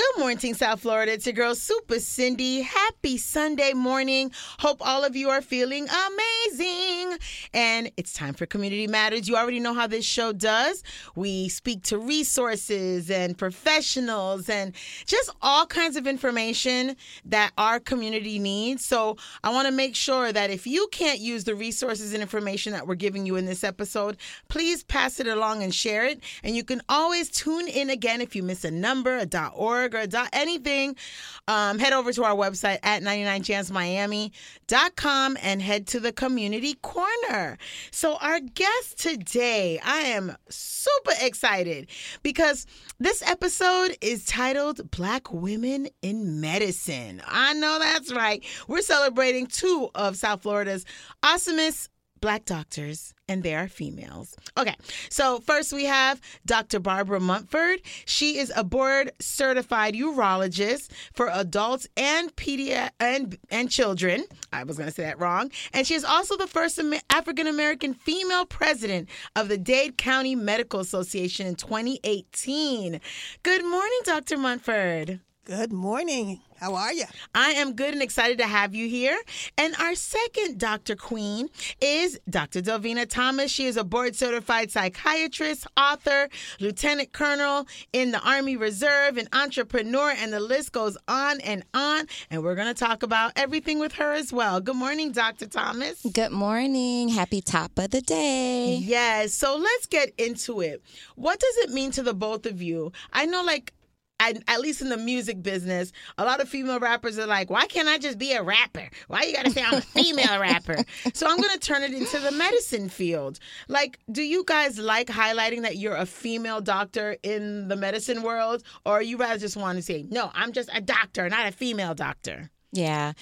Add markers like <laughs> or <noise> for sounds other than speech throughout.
go Good morning, South Florida. It's your girl, Super Cindy. Happy Sunday morning. Hope all of you are feeling amazing. And it's time for Community Matters. You already know how this show does. We speak to resources and professionals and just all kinds of information that our community needs. So I want to make sure that if you can't use the resources and information that we're giving you in this episode, please pass it along and share it. And you can always tune in again if you miss a number, a dot .org, or anything. Um, head over to our website at 99chancemiami.com and head to the community corner. So our guest today, I am super excited because this episode is titled Black Women in Medicine. I know that's right. We're celebrating two of South Florida's awesomest black doctors and they are females. Okay, so first we have Dr. Barbara Montford. She is a board certified urologist for adults and pedia and and children. I was going to say that wrong. And she is also the first African American female president of the Dade County Medical Association in 2018. Good morning, Dr. Montford. Good morning. How are you? I am good and excited to have you here. And our second Dr. Queen is Dr. Delvina Thomas. She is a board certified psychiatrist, author, lieutenant colonel in the Army Reserve, an entrepreneur, and the list goes on and on. And we're going to talk about everything with her as well. Good morning, Dr. Thomas. Good morning. Happy top of the day. Yes. So let's get into it. What does it mean to the both of you? I know, like, at, at, least in the music business, a lot of female rappers are like, why can't I just be a rapper? Why you gotta say I'm a <laughs> female rapper? So I'm gonna turn it into the medicine field. Like, do you guys like highlighting that you're a female doctor in the medicine world, or you rather just want to say, no, I'm just a doctor, not a female doctor? Yeah.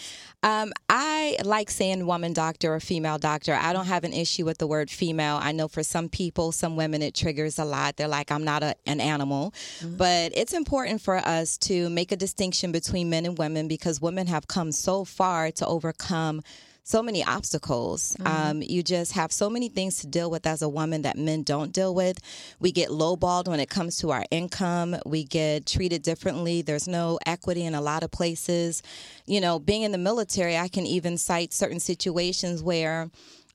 Um, I like saying woman doctor or female doctor. I don't have an issue with the word female. I know for some people, some women, it triggers a lot. They're like, I'm not a, an animal. Mm-hmm. But it's important for us to make a distinction between men and women because women have come so far to overcome so many obstacles. Mm-hmm. Um, you just have so many things to deal with as a woman that men don't deal with. We get lowballed when it comes to our income. We get treated differently. There's no equity in a lot of places. You know, being in the military, I can even cite certain situations where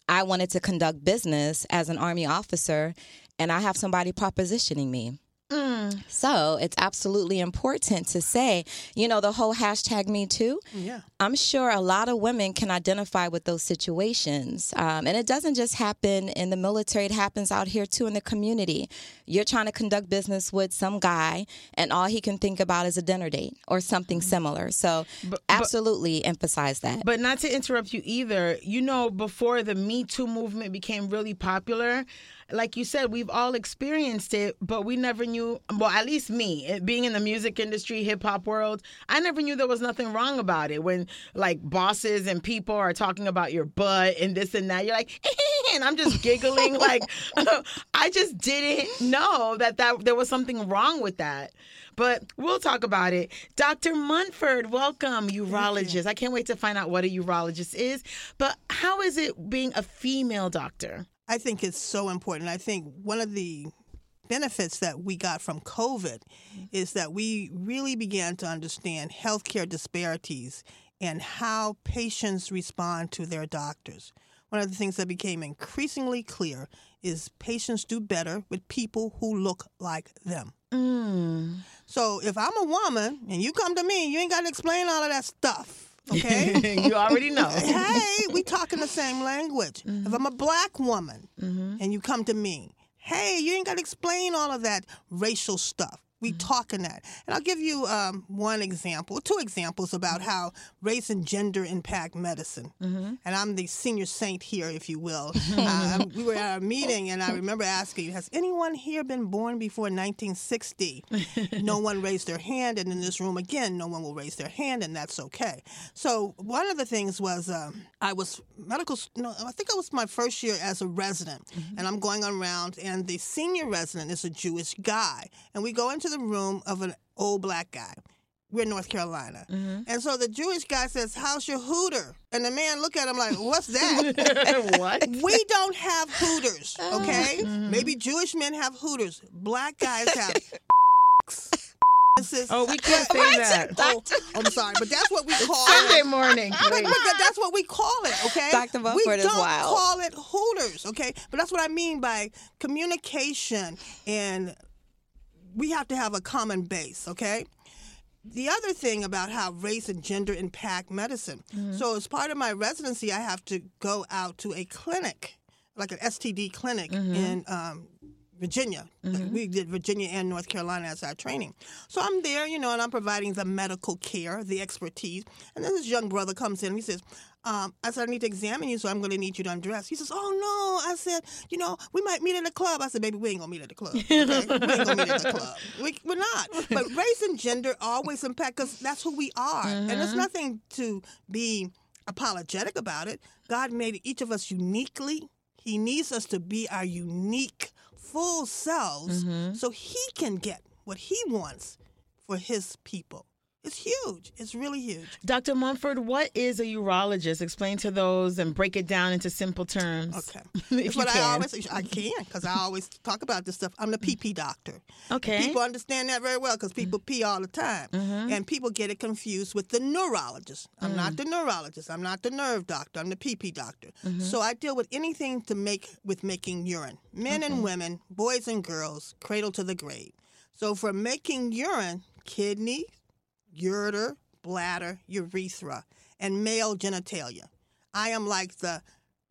I wanted to conduct business as an Army officer and I have somebody propositioning me. Mm. So it's absolutely important to say, you know, the whole hashtag Me Too. Yeah. I'm sure a lot of women can identify with those situations. Um, and it doesn't just happen in the military, it happens out here too in the community. You're trying to conduct business with some guy, and all he can think about is a dinner date or something mm-hmm. similar. So but, absolutely but, emphasize that. But not to interrupt you either, you know, before the Me Too movement became really popular, like you said, we've all experienced it, but we never knew. Well, at least me, eh, being in the music industry, hip hop world, I never knew there was nothing wrong about it. When like bosses and people are talking about your butt and this and that, you're like, <laughs> and I'm just giggling. <laughs> like, <laughs> I just didn't know that that there was something wrong with that. But we'll talk about it. Dr. Montford, welcome, urologist. I can't wait to find out what a urologist is. But how is it being a female doctor? I think it's so important. I think one of the benefits that we got from COVID is that we really began to understand healthcare disparities and how patients respond to their doctors. One of the things that became increasingly clear is patients do better with people who look like them. Mm. So if I'm a woman and you come to me, you ain't got to explain all of that stuff. Okay, <laughs> you already know. <laughs> hey, we talking the same language. Mm-hmm. If I'm a black woman mm-hmm. and you come to me, hey, you ain't got to explain all of that racial stuff. We mm-hmm. talking that. And I'll give you um, one example, two examples about mm-hmm. how race and gender impact medicine. Mm-hmm. And I'm the senior saint here, if you will. <laughs> uh, we were at a meeting, and I remember asking, Has anyone here been born before 1960? <laughs> no one raised their hand. And in this room, again, no one will raise their hand, and that's okay. So one of the things was um, I was medical, no, I think it was my first year as a resident, mm-hmm. and I'm going around, and the senior resident is a Jewish guy. And we go into the room of an old black guy. We're in North Carolina. Mm-hmm. And so the Jewish guy says, How's your hooter? And the man look at him like, What's that? <laughs> what? We don't have hooters, <laughs> okay? Mm-hmm. Maybe Jewish men have hooters. Black guys have is- <laughs> Oh, we can't say that. Oh, I'm sorry, but that's what we call Sunday it. morning. But, but that- that's what we call it, okay? Dr. we don't wild. call it Hooters, okay? But that's what I mean by communication, and we have to have a common base, okay? The other thing about how race and gender impact medicine. Mm-hmm. So, as part of my residency, I have to go out to a clinic, like an STD clinic mm-hmm. in um, Virginia. Mm-hmm. We did Virginia and North Carolina as our training. So I'm there, you know, and I'm providing the medical care, the expertise. And then this young brother comes in and he says, um, I said, I need to examine you, so I'm going to need you to undress. He says, Oh, no. I said, You know, we might meet at a club. I said, Baby, we ain't going to meet at the club. Okay? <laughs> we ain't going to meet at the club. We, we're not. But race and gender always impact because that's who we are. And there's nothing to be apologetic about it. God made each of us uniquely. He needs us to be our unique, full selves so he can get what he wants for his people. It's huge. It's really huge. Dr. Montford, what is a urologist? Explain to those and break it down into simple terms. Okay. <laughs> if It's you what can. I always I can because I always talk about this stuff. I'm the PP doctor. Okay. People understand that very well because people pee all the time, Mm-hmm. and people get it confused with the neurologist. I'm Mm. not the neurologist. I'm not the nerve doctor. I'm the PP doctor. Mm-hmm. So I deal with anything to make with making urine, men and women, boys and girls, cradle to the grave. So for making urine, kidney, ureter, bladder, urethra, and male genitalia. I am like the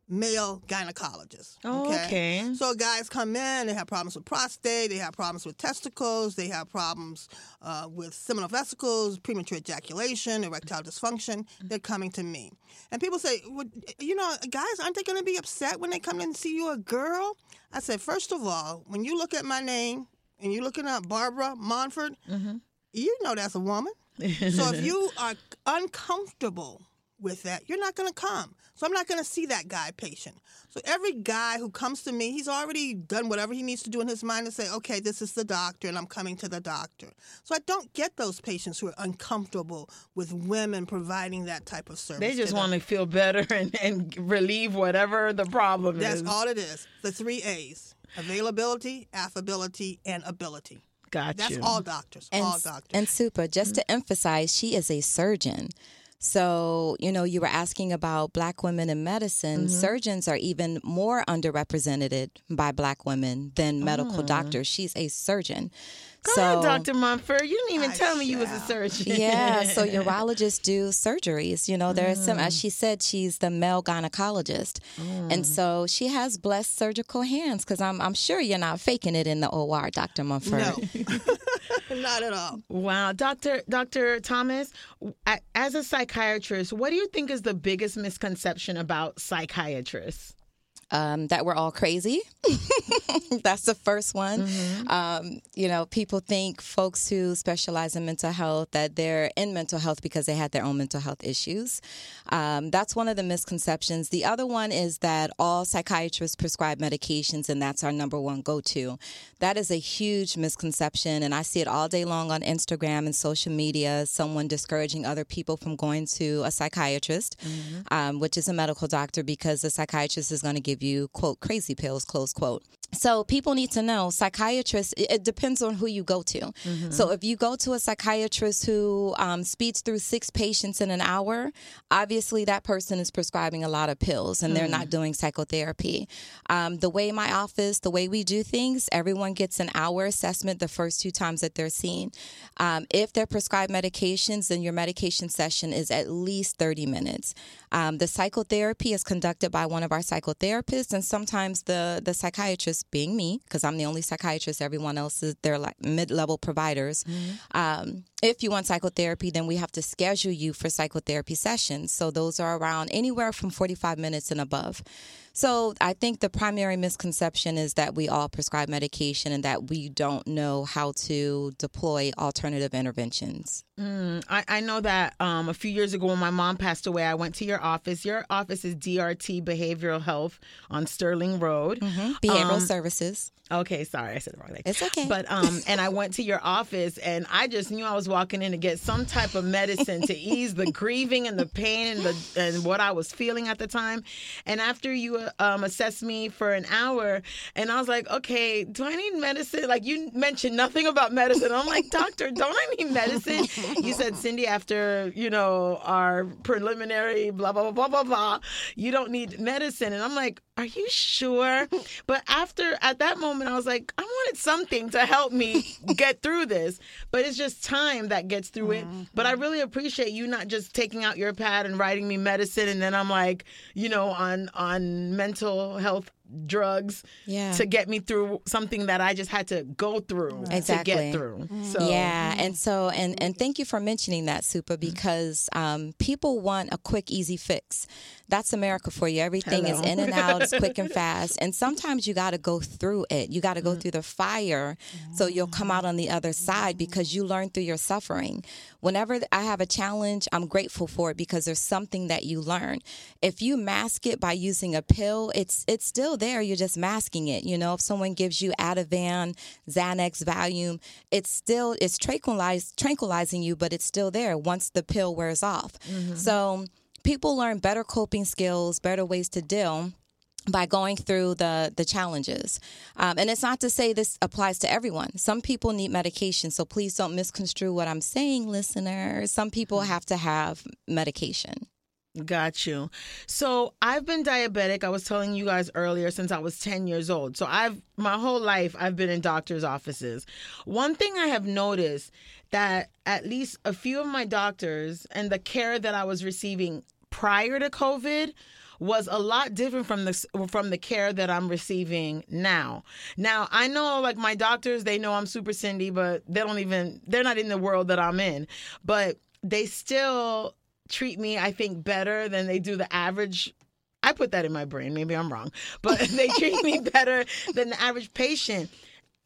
male gynecologist. Oh, okay. So guys come in, they have problems with prostate, they have problems with testicles, they have problems uh, with seminal vesicles, premature ejaculation, erectile dysfunction. They're coming to me. And people say, well, you know, guys, aren't they going to be upset when they come in and see you a girl? I said, first of all, when you look at my name and you're looking at Barbara Montford, you know that's a woman. So if <laughs> you are uncomfortable with that, you're not going to come. So I'm not going to see that guy patient. So every guy who comes to me, he's already done whatever he needs to do in his mind to say, okay, this is the doctor and I'm coming to the doctor. So I don't get those patients who are uncomfortable with women providing that type of service. They just want to feel better <laughs> and, and relieve whatever the problem That's is. That's all it is. The three A's availability, affability, and ability. Got That's you. all doctors. And, all doctors. and super, just to mm-hmm. emphasize, she is a surgeon. So, you know, you were asking about black women in medicine. Mm-hmm. Surgeons are even more underrepresented by black women than medical mm. doctors. She's a surgeon. Go so, ahead, Dr. Montford. You didn't even I tell me you was a surgeon. yeah, so <laughs> urologists do surgeries. You know, there's some, as mm. she said, she's the male gynecologist. And mm. so she has blessed surgical hands because I'm, I'm sure you're not faking it in the OR, Dr. Montford. no, <laughs> <laughs> not at all. Wow, Doctor Doctor Thomas, as a psychiatrist, what do you think is the biggest misconception about psychiatrists? Um, that we're all crazy. <laughs> That's the first one. Um, you know, people think folks who specialize in mental health that they're in mental health because they had their own mental health issues. Um, that's one of the misconceptions. The other one is that all psychiatrists prescribe medications and that's our number one go to. That is a huge misconception, and I see it all day long on Instagram and social media. Someone discouraging other people from going to a psychiatrist, um, which is a medical doctor, because the psychiatrist is going to give you, quote, crazy pills, close quote. So people need to know psychiatrists. It, depends on who you go to. So if you go to a psychiatrist who um, speeds through six patients in an hour, obviously that person is prescribing a lot of pills and they're not doing psychotherapy. Um, the way my office, the way we do things, everyone gets an hour assessment the first two times that they're seen. Um, if they're prescribed medications, then your medication session is at least 30 minutes. Um, the psychotherapy is conducted by one of our psychotherapists, and sometimes the the psychiatrist, being me, because I'm the only psychiatrist, everyone else is they're like mid level providers. Um, if you want psychotherapy, then we have to schedule you for psychotherapy sessions. So those are around anywhere from 45 minutes and above. So I think the primary misconception is that we all prescribe medication and that we don't know how to deploy alternative interventions. Mm, I, I know that um, a few years ago when my mom passed away, I went to your office. Your office is DRT Behavioral Health on Sterling Road. Behavioral Um, services. Okay, sorry, I said it wrong. thing. It's okay. But um, and I <laughs> went to your office, and I just knew I was walking in to get some type of medicine to ease the grieving and the pain and the and what I was feeling at the time. And after you to um, assess me for an hour, and I was like, okay, do I need medicine? Like you mentioned nothing about medicine. I'm like, doctor, don't I need medicine? You said, Cindy, after you know our preliminary blah blah blah blah blah blah, you don't need medicine, and I'm like, are you sure? But after at that moment, I was like, I wanted something to help me get through this, but it's just time that gets through it. Mm-hmm. But I really appreciate you not just taking out your pad and writing me medicine, and then I'm like, you know, on on mental health drugs Yeah. to get me through something that I just had to go through to Exactly. get through. Mm-hmm. So Yeah, mm-hmm. and so and and thank you for mentioning that, Supa, because um, people want a quick, easy fix. That's America for you. Everything is in and out, it's quick and <laughs> fast, and sometimes you got to go through it. You got to go mm. through the fire, so you'll come mm. out on the other side mm. because you learn through your suffering. Whenever I have a challenge, I'm grateful for it because there's something that you learn. If you mask it by using a pill, it's it's still there. You're just masking it. You know, if someone gives you Ativan, Xanax, Valium, it's still it's tranquilize, tranquilizing you, but it's still there once the pill wears off. Mm-hmm. So people learn better coping skills, better ways to deal by going through the the challenges. Um, and it's not to say this applies to everyone. Some people need medication, so please don't misconstrue what I'm saying, listeners. Some people have to have medication. Got you. So I've been diabetic. I was telling you guys earlier since I was 10 years old. So I've my whole life I've been in doctors' offices. One thing I have noticed that at least a few of my doctors and the care that I was receiving prior to COVID was a lot different from the from the care that I'm receiving now. Now I know like my doctors, they know I'm Super Cindy, but they don't even they're not in the world that I'm in. But they still treat me, I think, better than they do the average. I put that in my brain. Maybe I'm wrong, but <laughs> they treat me <laughs> better than the average patient.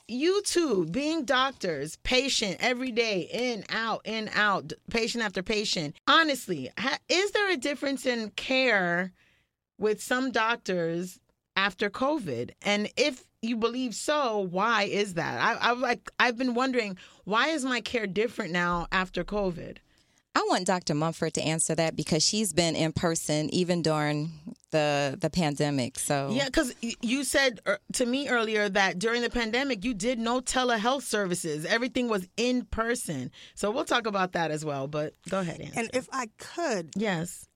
You too, being doctors, patient every day, in, out, in, out, patient after patient. Honestly, ha- is there a difference in care with some doctors after COVID? And if you believe so, why is that? I, I like I've been wondering why is my care different now after COVID? I want Dr. Montford to answer that because she's been in person even during the the pandemic. So Yeah, because you said er, to me earlier that during the pandemic you did no telehealth services. Everything was in person. So we'll talk about that as well. But go ahead, Ann. And if I could, yes.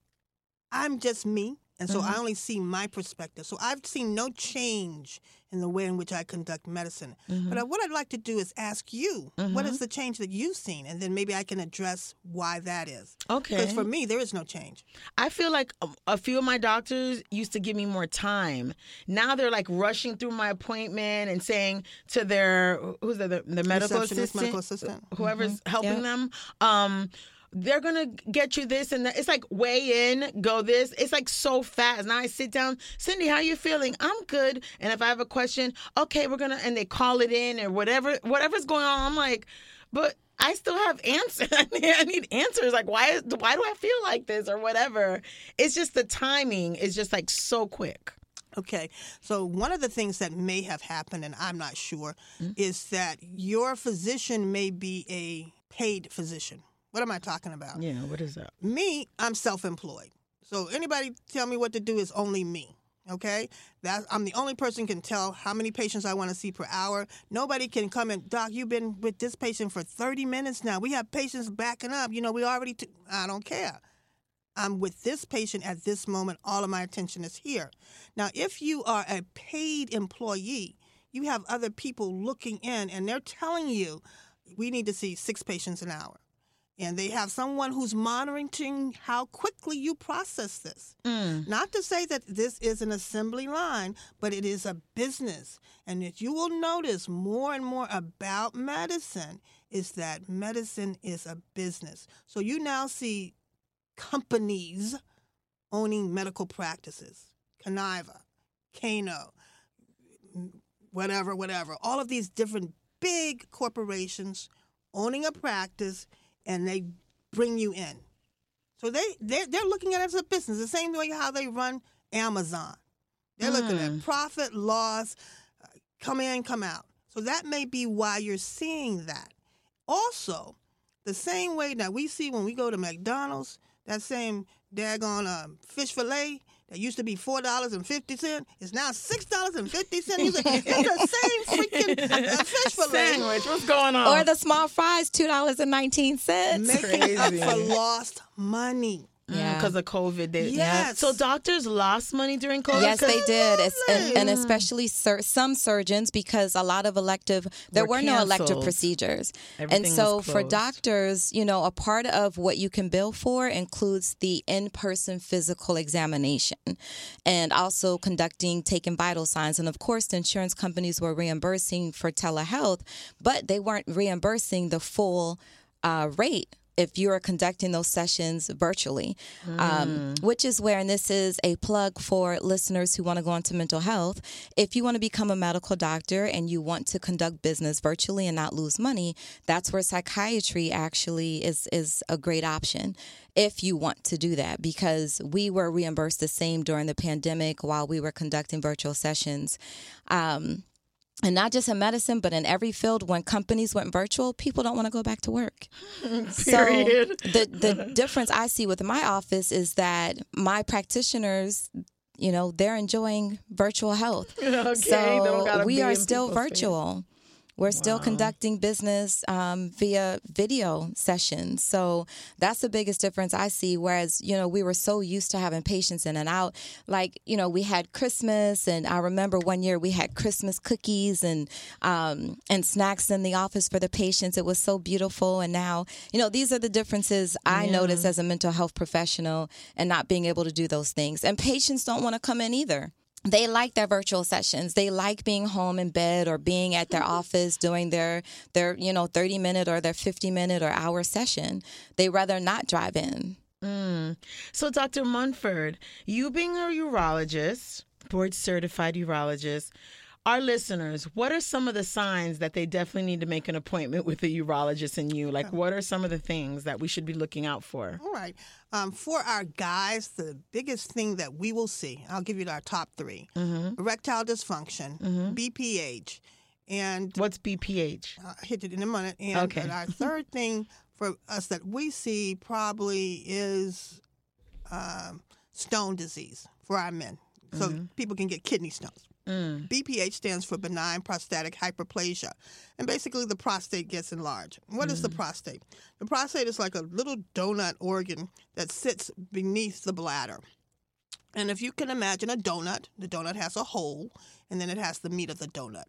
I'm just me, and so mm-hmm. I only see my perspective. So I've seen no change in the way in which I conduct medicine. But uh, mm-hmm. what I'd like to do is ask you, what is mm-hmm. the change that you've seen, and then maybe I can address why that is. Okay. Because for me, there is no change. I feel like a, a few of my doctors used to give me more time. Now they're like rushing through my appointment and saying to their who's the the, the medical assistant, medical assistant. whoever's helping Yep. them. Um, they're gonna get you this and that. It's like weigh in, go this. It's like so fast. Now I sit down, Cindy, how you feeling? I'm good. And if I have a question, okay, we're gonna and they call it in or whatever, whatever's going on. I'm like, but I still have answers. <laughs> I need answers. Like why? Why do I feel like this or whatever? It's just the timing is just like so quick. Okay, so one of the things that may have happened, and I'm not sure, mm-hmm. is that your physician may be a paid physician. What am I talking about? Yeah. What is that? Me, I'm self-employed. So anybody tell me what to do is only me. Okay, that I'm the only person can tell how many patients I want to see per hour. Nobody can come and doc. You've been with this patient for 30 minutes now. We have patients backing up. You know, we already. T- I don't care. I'm with this patient at this moment. All of my attention is here. Now, if you are a paid employee, you have other people looking in, and they're telling you, we need to see six patients an hour and they have someone who's monitoring how quickly you process this. Mm. Not to say that this is an assembly line, but it is a business. And if you will notice more and more about medicine is that medicine is a business. So you now see companies owning medical practices, Conviva, Cano, whatever, whatever. All of these different big corporations owning a practice and they bring you in. So they they're, they're looking at it as a business, the same way how they run Amazon. They're looking at profit, loss, come in, come out. So that may be why you're seeing that. Also, the same way that we see when we go to McDonald's, that same daggone um, fish fillet that used to be four dollars and fifty cent is now six dollars and fifty cent. It's the same freaking uh, <laughs> fish fillet. Sandwich. What's going on? Or the small fries, two dollars and nineteen cents. Making up for lost money. Yeah. because of COVID. They, Yes. So doctors lost money during COVID. Yes, 'Cause- they did, and, and especially sur- some surgeons because a lot of elective there Were were, no elective procedures, Everything and so was for doctors, you know, a part of what you can bill for includes the in-person physical examination, and also conducting taking vital signs, and of course, the insurance companies were reimbursing for telehealth, but they weren't reimbursing the full uh, rate if you are conducting those sessions virtually, um, which is where, and this is a plug for listeners who want to go into mental health. If you want to become a medical doctor and you want to conduct business virtually and not lose money, that's where psychiatry actually is is a great option if you want to do that because we were reimbursed the same during the pandemic while we were conducting virtual sessions. Um, and not just in medicine, but in every field, when companies went virtual, people don't want to go back to work. <laughs> So Period. the the <laughs> difference I see with my office is that my practitioners, you know, they're enjoying virtual health. <laughs> Okay, so we are still virtual. face. We're still conducting business um, via video sessions. So that's the biggest difference I see. Whereas, you know, we were so used to having patients in and out. Like, you know, we had Christmas, and I remember one year we had Christmas cookies and um, and snacks in the office for the patients. It was so beautiful. And now, you know, these are the differences I notice as a mental health professional and not being able to do those things. And patients don't want to come in either they like their virtual sessions. They like being home in bed or being at their mm-hmm. office doing their their you know 30 minute or their 50 minute or hour session. They rather not drive in. Mm. So, Dr. Montford, you being a urologist, board certified urologist, our listeners, what are some of the signs that they definitely need to make an appointment with a urologist and you? Like, what are some of the things that we should be looking out for? All right. Um, for our guys, the biggest thing that we will see, I'll give you our top 3 erectile dysfunction, BPH, and What's BPH? I'll hit it in a minute. And Okay. our <laughs> third thing for us that we see probably is um, stone disease for our men. So people can get kidney stones. Mm. BPH stands for benign prostatic hyperplasia. And basically, the prostate gets enlarged. What is the mm. prostate? The prostate is like a little donut organ that sits beneath the bladder. And if you can imagine a donut, the donut has a hole, and then it has the meat of the donut.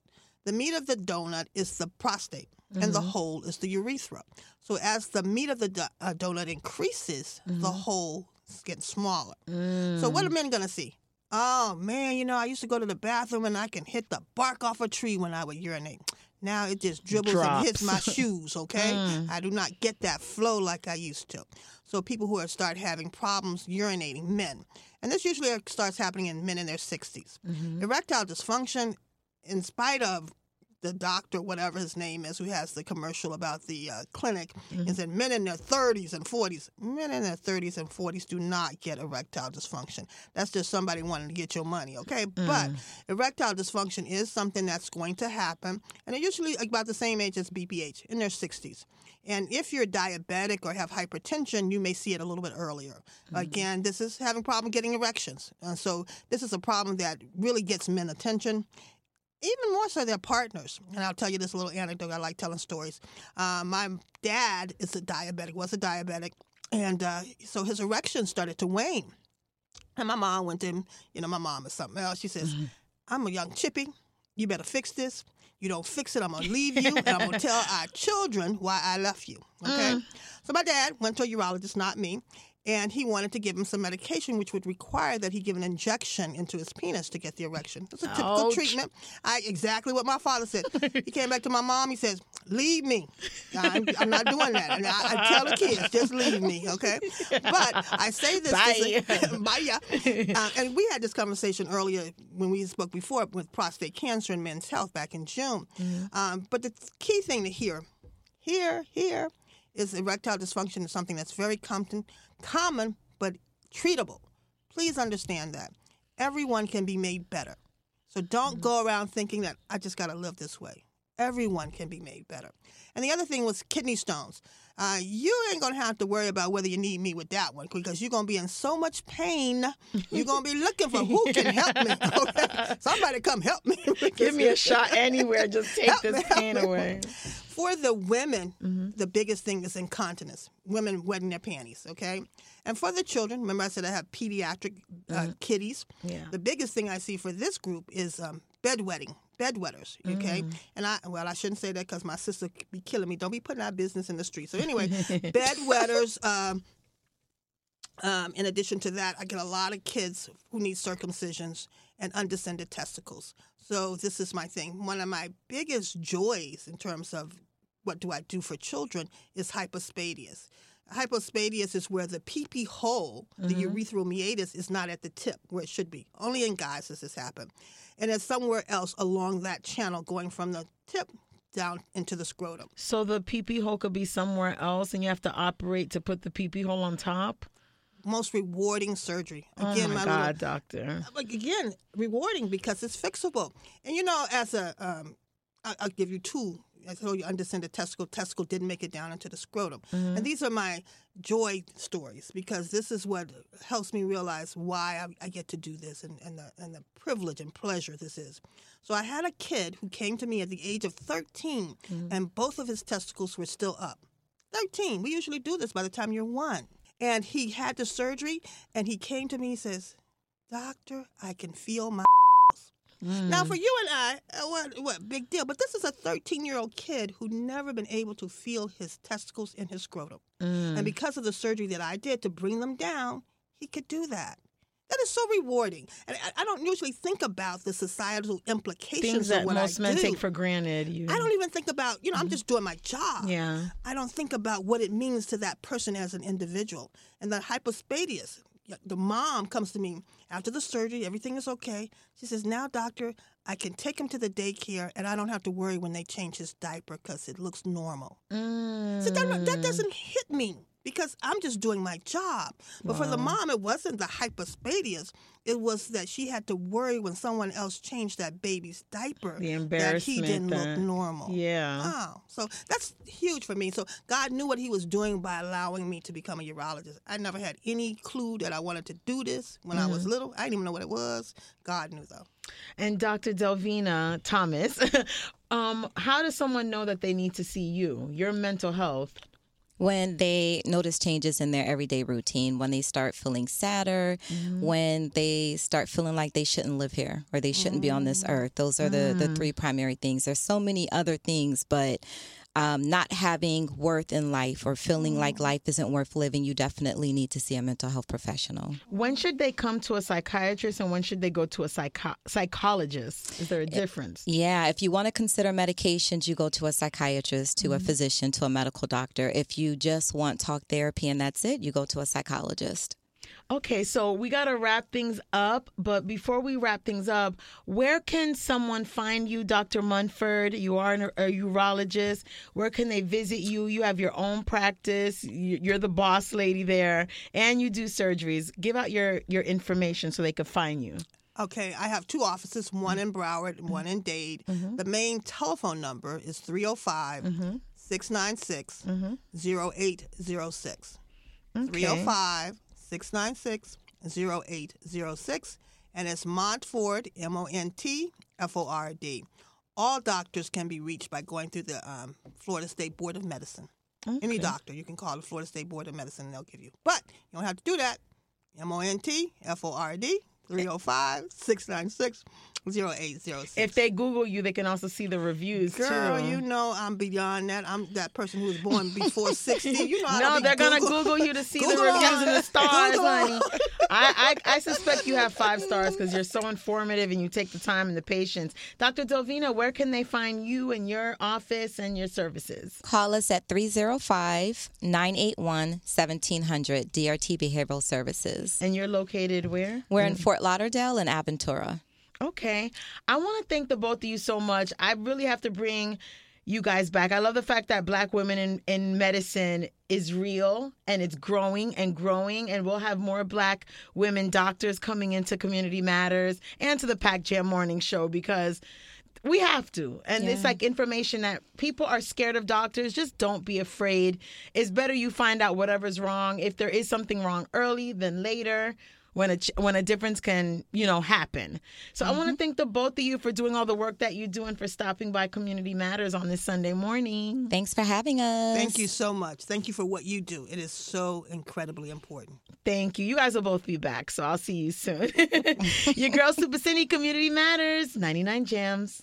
The meat of the donut is the prostate, and the mm-hmm. hole is the urethra. So as the meat of the do- uh, donut increases, the mm-hmm. hole gets smaller. So what are mm. men gonna see? Oh man, you know I used to go to the bathroom and I can hit the bark off a tree when I would urinate. Now it just dribbles and hits my <laughs> shoes. Okay, mm. I do not get that flow like I used to. So people who are start having problems urinating, men, and this usually starts happening in men in their 60s. Mm-hmm. Erectile dysfunction, in spite of the doctor, whatever his name is, who has the commercial about the uh, clinic, mm-hmm. is that men in their 30s and 40s, men in their 30s and 40s do not get erectile dysfunction. That's just somebody wanting to get your money, okay? But mm. erectile dysfunction is something that's going to happen, and it's usually about the same age as BPH, in their 60s. And if you're diabetic or have hypertension, you may see it a little bit earlier. Mm. Again, this is having problem getting erections. And so this is a problem that really gets men attention even more so their partners. And I'll tell you this little anecdote. I like telling stories. Uh, my dad is a diabetic, was a diabetic, and uh, so his erection started to wane. And my mom went to him, you know, my mom is something else. She says, I'm a young chippy. You better fix this. You don't fix it, I'm gonna <laughs> leave you, and I'm gonna tell our children why I left you. Okay. So my dad went to a urologist, not me, and he wanted to give him some medication, which would require that he give an injection into his penis to get the erection. It's a typical Ouch. treatment. I exactly what my father said. he came back to my mom. He says, "Leave me. I'm, I'm not doing that." And I, I tell the kids, "Just leave me, okay?" But I say this. <laughs> Bye. yeah. Uh, and we had this conversation earlier when we spoke before with prostate cancer and men's health back in June. Um, but the key thing to hear, here, here, is erectile dysfunction is something that's very common, common but treatable. Please understand that everyone can be made better. So don't mm-hmm. go around thinking that I just got to live this way. Everyone can be made better. And the other thing was kidney stones. Uh, you ain't gonna have to worry about whether you need me with that one because you're gonna be in so much pain. You're gonna be looking for who can help me. <laughs> Okay? Somebody come help me. Give me a shot anywhere. Just take Help this me, pain away. For the women, Mm-hmm. the biggest thing is incontinence. Women wetting their panties, okay? And for the children, remember I said I have pediatric uh, kiddies. Mm-hmm. Yeah. The biggest thing I see for this group is um, bedwetting, bedwetters, okay? Mm. And I, well, I shouldn't say that because my sister be killing me. Don't be putting our business in the street. So anyway, <laughs> bedwetters. Um, um, in addition to that, I get a lot of kids who need circumcisions and undescended testicles. So this is my thing. One of my biggest joys in terms of what do I do for children is hypospadias. Hypospadias is where the pee hole, the urethral meatus, is not at the tip where it should be. Only in guys does this happen. And it's somewhere else along that channel going from the tip down into the scrotum. So the pee hole could be somewhere else, and you have to operate to put the pee hole on top. Most rewarding surgery. oh my, little- God, doctor. like again rewarding because it's fixable and you know as a um I- i'll give you two i told you undescended testicle testicle didn't make it down into the scrotum. And mm-hmm. these are my joy stories because this is what helps me realize why i, I get to do this and, and, the, and the privilege and pleasure this is. So i had a kid who came to me at the age of 13 mm-hmm. and both of his testicles were still up. 13 we usually do this by the time you're one. And he had the surgery and he came to me and says doctor i can feel my now for you and i uh, what, what big deal but this is a 13 year old kid who'd never been able to feel his testicles in his scrotum Mm. and because of the surgery that i did to bring them down he could do that that is so rewarding and i, don't usually think about the societal implications Things of that what most I men do. take for granted. You, I don't even think about, you know, I'm just doing my job. Yeah. I don't think about what it means to that person as an individual. And the hypospadias, the mom comes to me after the surgery, everything is okay. She says, Now, doctor, I can take him to the daycare and I don't have to worry when they change his diaper because it looks normal. Mm. So that, that doesn't hit me because I'm just doing my job. But for the mom, it wasn't the hypospadias. It was that she had to worry when someone else changed that baby's diaper The embarrassment that he didn't that- look normal. Yeah. Oh, so that's huge for me. So God knew what He was doing by allowing me to become a urologist. I never had any clue that I wanted to do this when I Mm-hmm. was little. I didn't even know what it was. God knew though. And Dr. Delvina Thomas, <laughs> um, how does someone know that they need to see you? Your mental health. When they notice changes in their everyday routine, when they start feeling sadder, mm-hmm. when they start feeling like they shouldn't live here or they shouldn't be on this mm. earth. Those are the, the mm. three primary things. There's so many other things, but um, not having worth in life or feeling like mm. life isn't worth living, you definitely need to see a mental health professional. When should they come to a psychiatrist and when should they go to a psycho- psychologist? Is there a eh, difference? Yeah, if you want to consider medications, you go to a psychiatrist, to a mm. physician, to a medical doctor. If you just want talk therapy and that's it, you go to a psychologist. Okay, so we got to wrap things up. But before we wrap things up, where can someone find you, Dr. Montford? You are an- a urologist. Where can they visit you? You have your own practice. You- You're the boss lady there, and you do surgeries. Give out your your information so they can find you. Okay, I have two offices, one in Broward and one in Dade. Mm-hmm. The main telephone number is 305 mm-hmm. 696 0806. 305 696 0806. And it's Montford, M O N T F O R D. All doctors can be reached by going through the um, Florida State Board of Medicine. Any doctor, you can call the Florida State Board of Medicine and they'll give you. But you don't have to do that. M O N T F O R D 305 696 0806. If they Google you, they can also see the reviews Girl, too. you know I'm beyond that. I'm that person who was born before <laughs> 60. You know how no, to be they're gonna Google. Google you to see the reviews all. and the stars, Google honey. I, I I suspect you have five stars because you're so informative and you take the time and the patience. Dr. Delvina, where can they find you and your office and your services? Call us at 305 981 1700 DRT Behavioral Services. And you're located where? We're in Fort Lauderdale and Aventura. Okay. I want to thank the both of you so much. I really have to bring you guys back. I love the fact that black women in, in medicine is real and it's growing and growing. And we'll have more black women doctors coming into Community Matters and to the Pack Jam Morning Show because we have to. And it's like information that people are scared of doctors. Just don't be afraid. It's better you find out whatever's wrong. If there is something wrong early than later. When a ch- when a difference can you know happen, so I want to mm-hmm. thank the both of you for doing all the work that you do and for stopping by Community Matters on this Sunday morning. Thanks for having us. Thank you so much. Thank you for what you do. It is so incredibly important. Thank you. You guys will both be back, so I'll see you soon. <laughs> <laughs> Your girl Super Cindy Community Matters, 99 Jams.